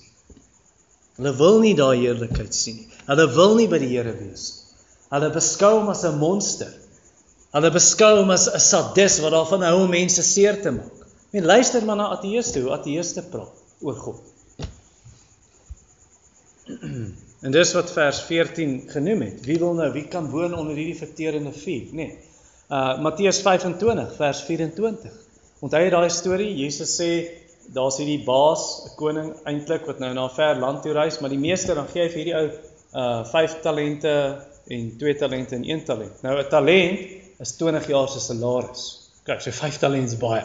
[SPEAKER 1] Hulle wil nie daai heerlikheid sien nie. Hulle wil nie by die Here wees nie. Hulle beskou hom as 'n monster. Hulle beskou hom as 'n sadis wat daarvan hou om mense seer te maak. Men luister maar na ateëste, hoe ateëste praat oor God. En dis wat vers 14 genoem het. Wie wil nou, wie kan woon onder hierdie verterende vuur, nê? Nee. Uh Matteus 25 vers 24. Onthou jy daai storie? Jesus sê daar's hierdie baas, 'n koning eintlik wat nou na 'n ver land toe reis, maar die meester dan gee hy vir hierdie ou uh 5 talente en 2 talente en 1 talent. Nou 'n talent is 20 jaar se salaris. Kyk, so 5 talente baie.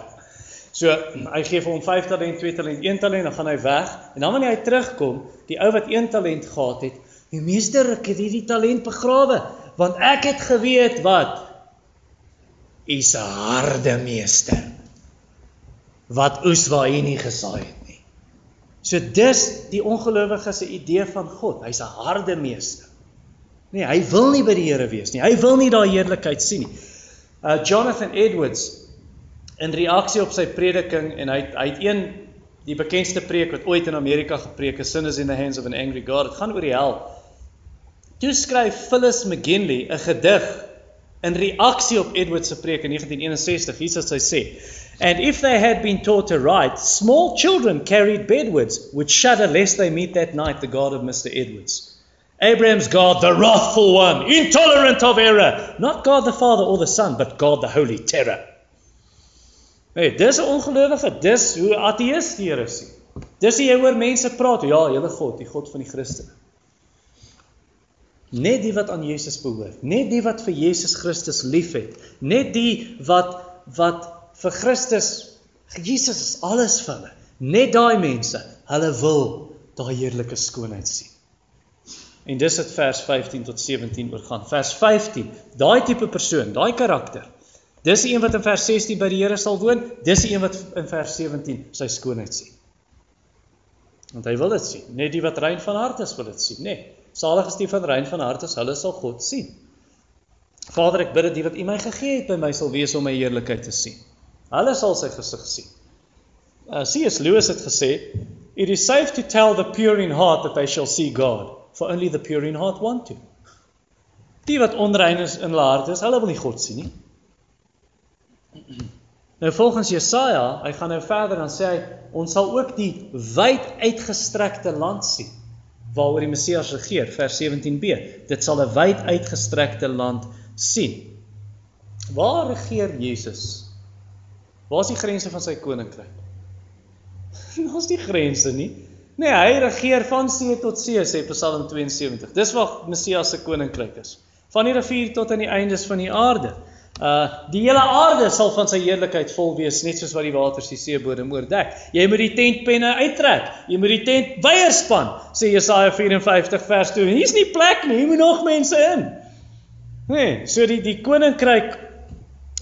[SPEAKER 1] So hy gee vir hom 5 talent, 2 talent, 1 talent, dan gaan hy weg en dan wanneer hy terugkom, die ou wat 1 talent gehad het, die meester ek het hierdie talent begrawe want ek het geweet wat is 'n harde meester wat oes waar hy nie gesaai het nie. So dis die ongelowige se idee van God. Hy's 'n harde meester. Nee, hy wil nie by die Here wees nie. Hy wil nie daai heerlikheid sien nie. Uh Jonathan Edwards in reaksie op sy prediking en hy hy het een die bekendste preek wat ooit in Amerika gepreek is, Sin is in the hands of an angry God. Dit gaan oor die hel. Toe skryf Phyllis McGinley 'n gedig in reaksie op Edwards se preek in 1961. Hier sê hy sê: And if they had been taught to write, small children carried bedwards would shudder lest they meet that night the God of Mr. Edwards. Abraham's God, the wrathful one, intolerant of error, not God the Father or the Son, but God the Holy Terror. Nee, dis 'n ongelowige, dis hoe ateïs die Here sien. Dis hoe jy oor mense praat, ja, hele God, die God van die Christene. Net die wat aan Jesus behoort, net die wat vir Jesus Christus liefhet, net die wat wat vir Christus Jesus is alles vir hulle. Net daai mense, hulle wil daai heerlike skoonheid sien. En dis dit vers 15 tot 17 oor gaan. Vers 15, daai tipe persoon, daai karakter. Dis die een wat in vers 16 by die Here sal woon, dis die een wat in vers 17 sy skoonheid sien. Want hy wil dit sien. Net die wat rein van hart is wil dit sien, nê. Nee, salig is die van rein van hart, hulle sal God sien. Vader, ek bid dat die wat U my gegee het by my sal wees om my heerlikheid te sien. Hulle sal sy gesig sien. uh, C.S. Lewis het gesê, "It is safe to tell the pure in heart that they shall see God, for only the pure in heart want to." Die wat onrein is in hulle hart is, hulle wil nie God sien nie. Nou volgens Jesaja, hy gaan nou verder dan sê hy ons sal ook die wyd uitgestrekte land sien waaroor die Messias regeer vers 17b. Dit sal 'n wyd uitgestrekte land sien. Waar regeer Jesus? Waar is die grense van sy koninkryk? Daar's nie grense nie. Nee, hy regeer van see tot see sê Psalm 72. Dis waar Messias se koninkryk is. Van die rivier tot aan die eindes van die aarde. Uh die hele aarde sal van sy heerlikheid vol wees net soos wat die waters die seebodem oordek. Jy moet die tentpenne uittrek. Jy moet die tent weier span, sê Jesaja 54 vers 2. Hier's nie plek nie, hier moet nog mense in. Nee, so die die koninkryk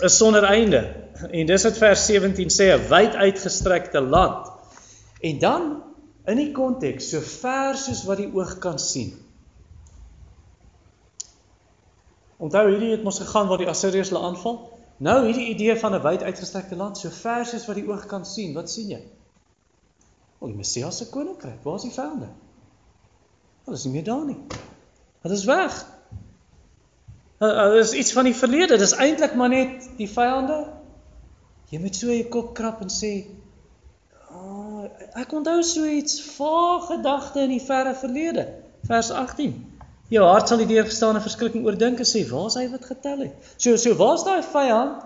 [SPEAKER 1] is sonder einde. En dis wat vers 17 sê, 'n wyd uitgestrekte land. En dan in die konteks so ver soos wat die oog kan sien. Onthou hierdie het mos gegaan waar die Assiriërs hulle aanval. Nou hierdie idee van 'n wyd uitgestrekte land so ver soos wat die oog kan sien. Wat sien jy? O, die Messias se koninkryk. Waar is die vyande? Hulle is nie meer daar nie. Hulle is weg. Hulle is iets van die verlede. Dis eintlik maar net die vyande. Jy moet so jou kop krap en sê, "Ag, oh, ek onthou so iets vaag gedagte in die verre verlede." Vers 18. Jou hart sal die deur verstaan en verskrikking oordink en sê, "Waar is hy wat getel het?" So so waar's daai vyand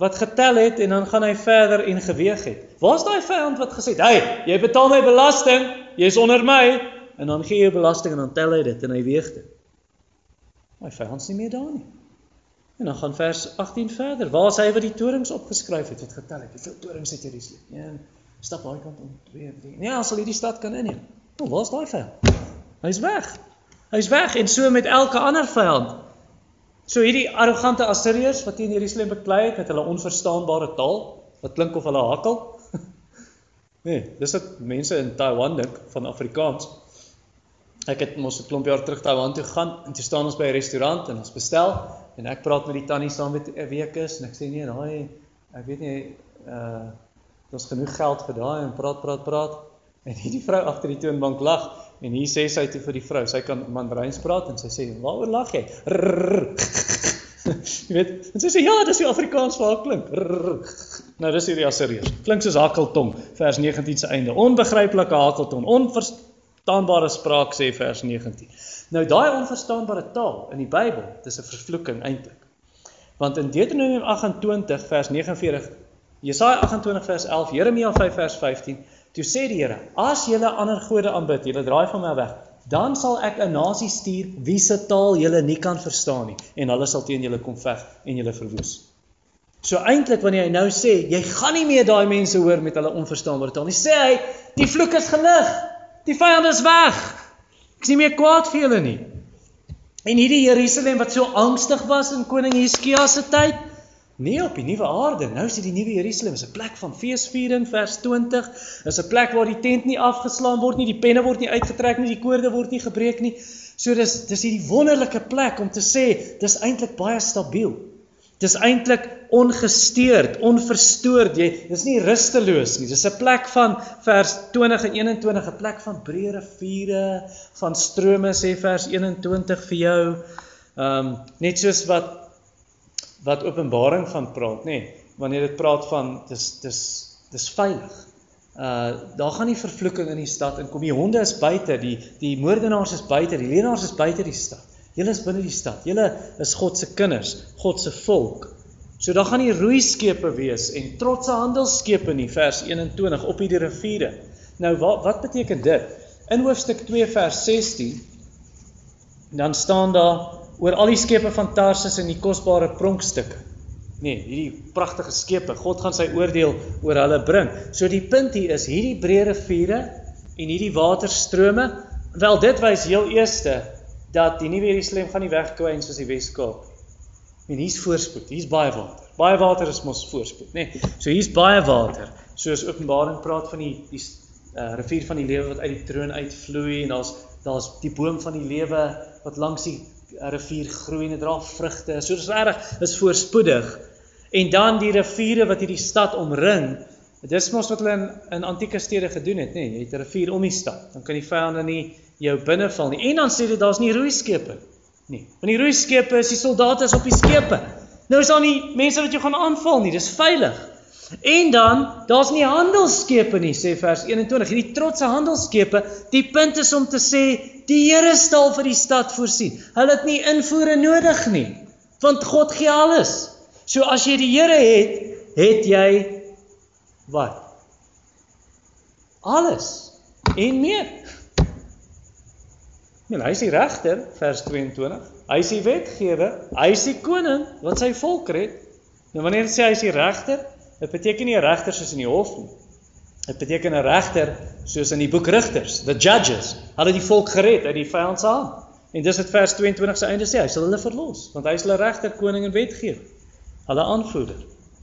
[SPEAKER 1] wat getel het en dan gaan hy verder en geweeg het. Waar's daai vyand wat gesê het, "Hey, jy betaal my belasting, jy's onder my." En dan gee jy belasting en dan tel hy dit en hy weeg dit. My vyand's nie meer daar nie. En dan gaan vers 18 verder. Waar is hy wat die torings opgeskryf het, het getel het? Hoeveel torings het Jerusalem? Een stap daai kant om, twee, drie. Nee, as hulle hierdie stad kan inneem. Nou, waar's daai vyand? Hy's weg. Hy's weg en so met elke ander vyand. So hierdie arrogante Assiriërs wat teen Jerusalem beklei het met hulle onverstaanbare taal, wat klink of hulle hakkel. nee, dis wat mense in Taiwan dink van Afrikaans. Ek het mos 'n klomp jaar terug Taiwan toe gaan en toe staan ons by 'n restaurant en ons bestel en ek praat met die tannie saam met 'n week is en ek sê nee, daai ek weet nie uh daar's genoeg geld vir daai en praat praat praat en hierdie vrou agter die toonbank lag En hier sê sy toe vir die vrou, sy kan Mandaryns praat en sy sê, "Waaroor lag jy?" Jy weet, en sy sê, "Ja, dis die Afrikaans vir haar klink." Nou dis hierdie Assiriërs. Klink soos hakkeltong, vers 19 se einde. Onbegryplike hakkeltong, onverstaanbare spraak sê vers 19. Nou daai onverstaanbare taal in die Bybel, dis 'n vervloeking eintlik. Want in Deuteronomium 28 vers 49, Jesaja 28 vers 11, Jeremia 5 vers 15 Toe sê die Here: "As julle ander gode aanbid, julle draai van my weg, dan sal ek 'n nasie stuur wie se taal julle nie kan verstaan nie en hulle sal teen julle kom veg en julle verwoes." So eintlik wanneer hy nou sê, jy gaan nie meer daai mense hoor met hulle onverstaanbare taal nie, sê hy, die vloek is gelig. Die vyand is weg. Ek's nie meer kwaad vir julle nie. En hierdie Jerusalem wat so angstig was in koning Hizkia se tyd, Nee op die nuwe aarde. Nou is dit die nuwe Jerusalem, is 'n plek van feesviering vers 20. Is 'n plek waar die tent nie afgeslaan word nie, die penne word nie uitgetrek nie, die koorde word nie gebreek nie. So dis dis hierdie wonderlike plek om te sê dis eintlik baie stabiel. Dis eintlik ongesteurd, onverstoord. Jy dis nie rusteloos nie. Dis 'n plek van vers 20 en 21, 'n plek van breë riviere, van strome sê vers 21 vir jou. Ehm um, net soos wat wat Openbaring van praat, nê? Nee, wanneer dit praat van dis dis dis veilig. Uh daar gaan nie vervloeking in die stad inkom. Die honde is buite, die die moordenaars is buite, die leenaars is buite die stad. Julle is binne die stad. Julle is God se kinders, God se volk. So daar gaan nie roeiskepe wees en trotse handelskepe nie, vers 21 op hierdie riviere. Nou wat wat beteken dit? In hoofstuk 2 vers 16 dan staan daar oor al die skepe van Tarsus en die kosbare pronkstukke. Nee, hierdie pragtige skepe, God gaan sy oordeel oor hulle bring. So die punt hier is hierdie breë riviere en hierdie waterstrome, wel dit wys heel eerste dat die nuwe Jerusalem gaan nie wegkwyn soos die Weskaap. En hier's voorspoed, hier's baie water. Baie water is mos voorspoed, nê? Nee, so hier's baie water. Soos Openbaring praat van die die uh, rivier van die lewe wat uit die troon uitvloei en daar's daar's die boom van die lewe wat langs die rivier groei en dit dra vrugte. So dis reg, is voorspoedig. En dan die riviere wat hierdie stad omring, Dis mos wat hulle in in antieke stede gedoen het, nê? Nee, jy het 'n rivier om die stad. Dan kan die vyande nie jou binneval nie. En dan sê dit daar's nie roeiskepe nie. Want die roeiskepe is die soldate op die skepe. Nou is daar nie mense wat jou gaan aanval nie. Dis veilig. En dan daar's nie handelskepe nie, sê vers 21. Hierdie trotse handelskepe, die punt is om te sê die Here stal vir die stad voorsien. Hulle het nie invoere nodig nie, want God gee alles. So as jy die Here het, het jy wat? Alles en meer. Nee, hy is die regter, vers 22. Hy is die wetgewer, hy is die koning wat sy volk red. Nou wanneer sê hy is die regter, dit beteken nie 'n regter soos in die hof nie. Dit beteken 'n regter soos in die boek Rigters, the judges. Hulle het die volk gered uit die vyand se hand. En dis wat vers 22 se einde sê, hy sal hulle verlos, want hy is hulle regter, koning en wetgewer. Hulle aanvoerder.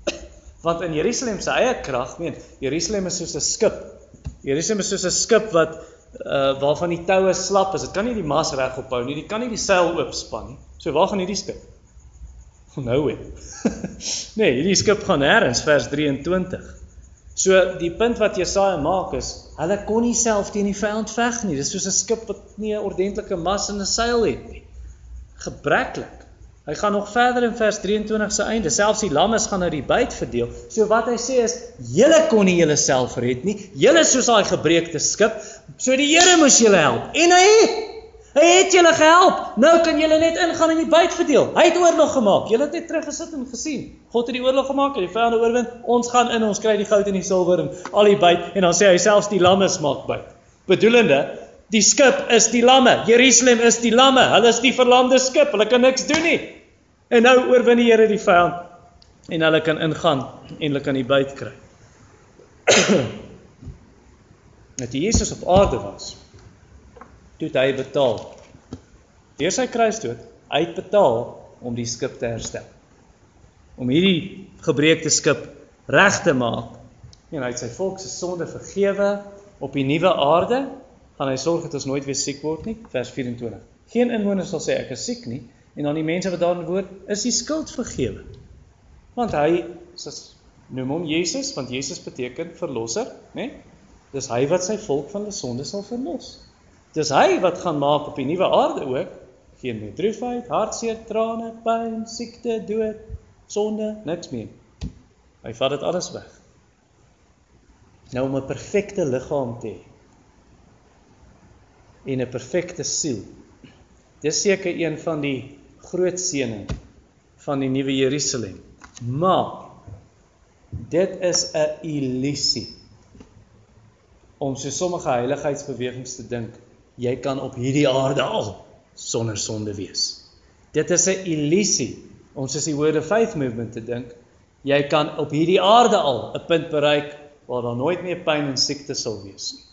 [SPEAKER 1] Want in Jerusalem se eie krag, meen, Jerusalem is soos 'n skip. Jerusalem is soos 'n skip wat uh waarvan die toue slap is. Dit kan nie die mas reg ophou nie. Dit kan nie die seil oopspan nie. So waar gaan hierdie skip? Nou weer. nee, hierdie skip gaan nêrens vers 23. So die punt wat Jesaja maak is, hulle kon nie self teen die vyand veg nie. Dis soos 'n skip wat nie 'n ordentlike mas en 'n seil het nie. Gebreklik. Hy gaan nog verder in vers 23 se einde. Selfs die lammes gaan nou die byt verdeel. So wat hy sê is, julle kon nie julleself red nie. Julle soos daai gebreekte skip. So die Here moes julle help. En hy het hy het julle gehelp. Nou kan julle net ingaan en die byt verdeel. Hy het oorlog gemaak. Julle het net teruggesit en gesien. God het die oorlog gemaak en die vyande oorwin. Ons gaan in, ons kry die goud en die silwer en al die byt en dan sê hy selfs die lammes maak byt. Bedoelende Die skip is die lamme. Jerusalem is die lamme. Hulle is die verlamde skip. Hulle kan niks doen nie. En nou oorwin die Here die vyand en hulle kan ingaan en hulle kan die byt kry. Net Jesus op aarde was. Toe hy betaal. Deur sy kruisdood uitbetaal om die skip te herstel. Om hierdie gebreekte skip reg te maak. En hy het sy volk se sonde vergewe op die nuwe aarde. Gaan hy sorg dat ons nooit weer siek word nie. Vers 24. Geen inwoner sal sê ek is siek nie en dan die mense wat daarin woon, is die skuld vergewe. Want hy sê noem hom Jesus, want Jesus beteken verlosser, né? Nee? Dis hy wat sy volk van hulle sonde sal verlos. Dis hy wat gaan maak op die nuwe aarde ook geen meer droefheid, hartseer, trane, pyn, siekte, dood, sonde, niks meer. Hy vat dit alles weg. Nou om 'n perfekte liggaam te hê en 'n perfekte siel. Dis seker een van die groot seëning van die nuwe Jerusalem. Maar dit is 'n illusie om so sommige heiligheidsbewegings te dink jy kan op hierdie aarde al sonder sonde wees. Dit is 'n illusie om soos die Word of Faith movement te dink jy kan op hierdie aarde al 'n punt bereik waar daar nooit meer pyn en siekte sal wees nie.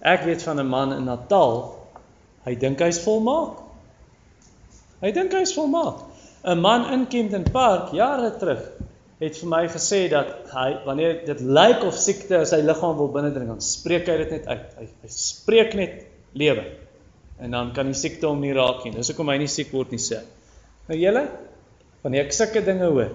[SPEAKER 1] Ek weet van 'n man in Natal, hy dink hy's volmaak. Hy dink hy's volmaak. 'n Man in Kempton Park jare terug het vir my gesê dat hy wanneer dit lyk of siekte in sy liggaam wil binnendring, dan spreek hy dit net uit. Hy, hy spreek net lewe. En dan kan die siekte hom nie raak nie. Dis hoekom hy nie siek word nie sê. Nou julle, wanneer ek sulke dinge hoor,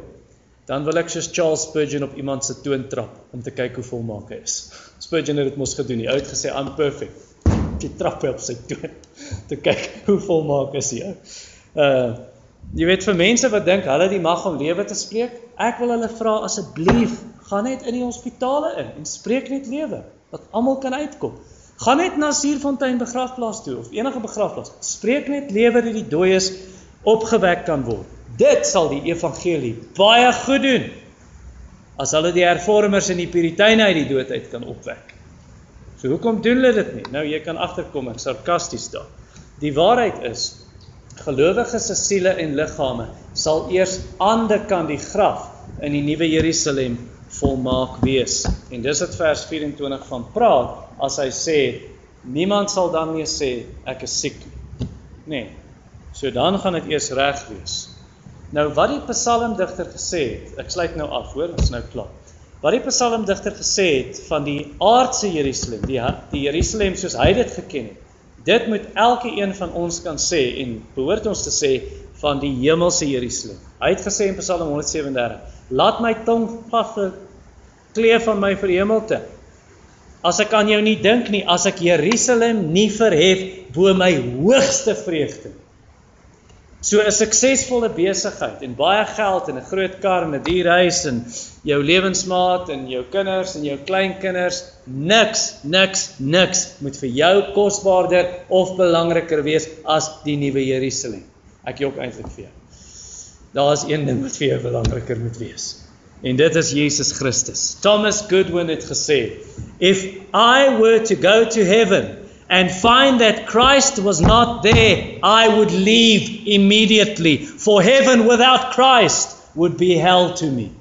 [SPEAKER 1] dan wil ek soos Charles Spurgeon op iemand se toon trap om te kyk hoe volmaak hy is. Spurgeon het dit mos gedoen. Hy het gesê I'm perfect. Jy trap op sy toon te kyk hoe volmaak is hy. Uh jy weet vir mense wat dink hulle die mag om lewe te spreek, ek wil hulle vra asseblief, gaan net in die hospitale in en spreek net lewe dat almal kan uitkom. Gaan net na Suurfontein begrafplaas toe of enige begrafplaas. Spreek net lewe dat die dooies opgewek kan word. Dit sal die evangelie baie goed doen. As hulle die hervormers en die puriteine uit die dood uit kan opwek. So hoekom doen hulle dit nie? Nou jy kan agterkom en sarkasties daar. Die waarheid is Gelowiges se siele en liggame sal eers aan die kant die graf in die nuwe Jerusalem volmaak wees. En dis wat vers 24 van praat as hy sê niemand sal dan meer sê ek is siek nie. Nee. So dan gaan dit eers reg wees. Nou wat die psalmdigter gesê het, ek sluit nou af, hoor, ons nou klaar. Wat die psalmdigter gesê het van die aardse Jerusalem, die die Jerusalem soos hy dit geken het. Dit moet elke een van ons kan sê en behoort ons te sê van die hemelse Jerusalem. Hy het gesê in Psalm 137: "Laat my tong vas kleef van my verhemelte. As ek aan jou nie dink nie, as ek Jerusalem nie verhef bo my hoogste vreugde. So 'n suksesvolle besigheid en baie geld en 'n groot kar en 'n duur huis en jou lewensmaat en jou kinders en jou kleinkinders, niks, niks, niks moet vir jou kosbaarder of belangriker wees as die nuwe Jerusalem. Ek jok eintlik vir jou. Daar is een ding wat vir jou belangriker moet wees. En dit is Jesus Christus. Thomas Goodwin het gesê, "If I were to go to heaven and find that Christ was not there, I would leave immediately, for heaven without Christ would be hell to me."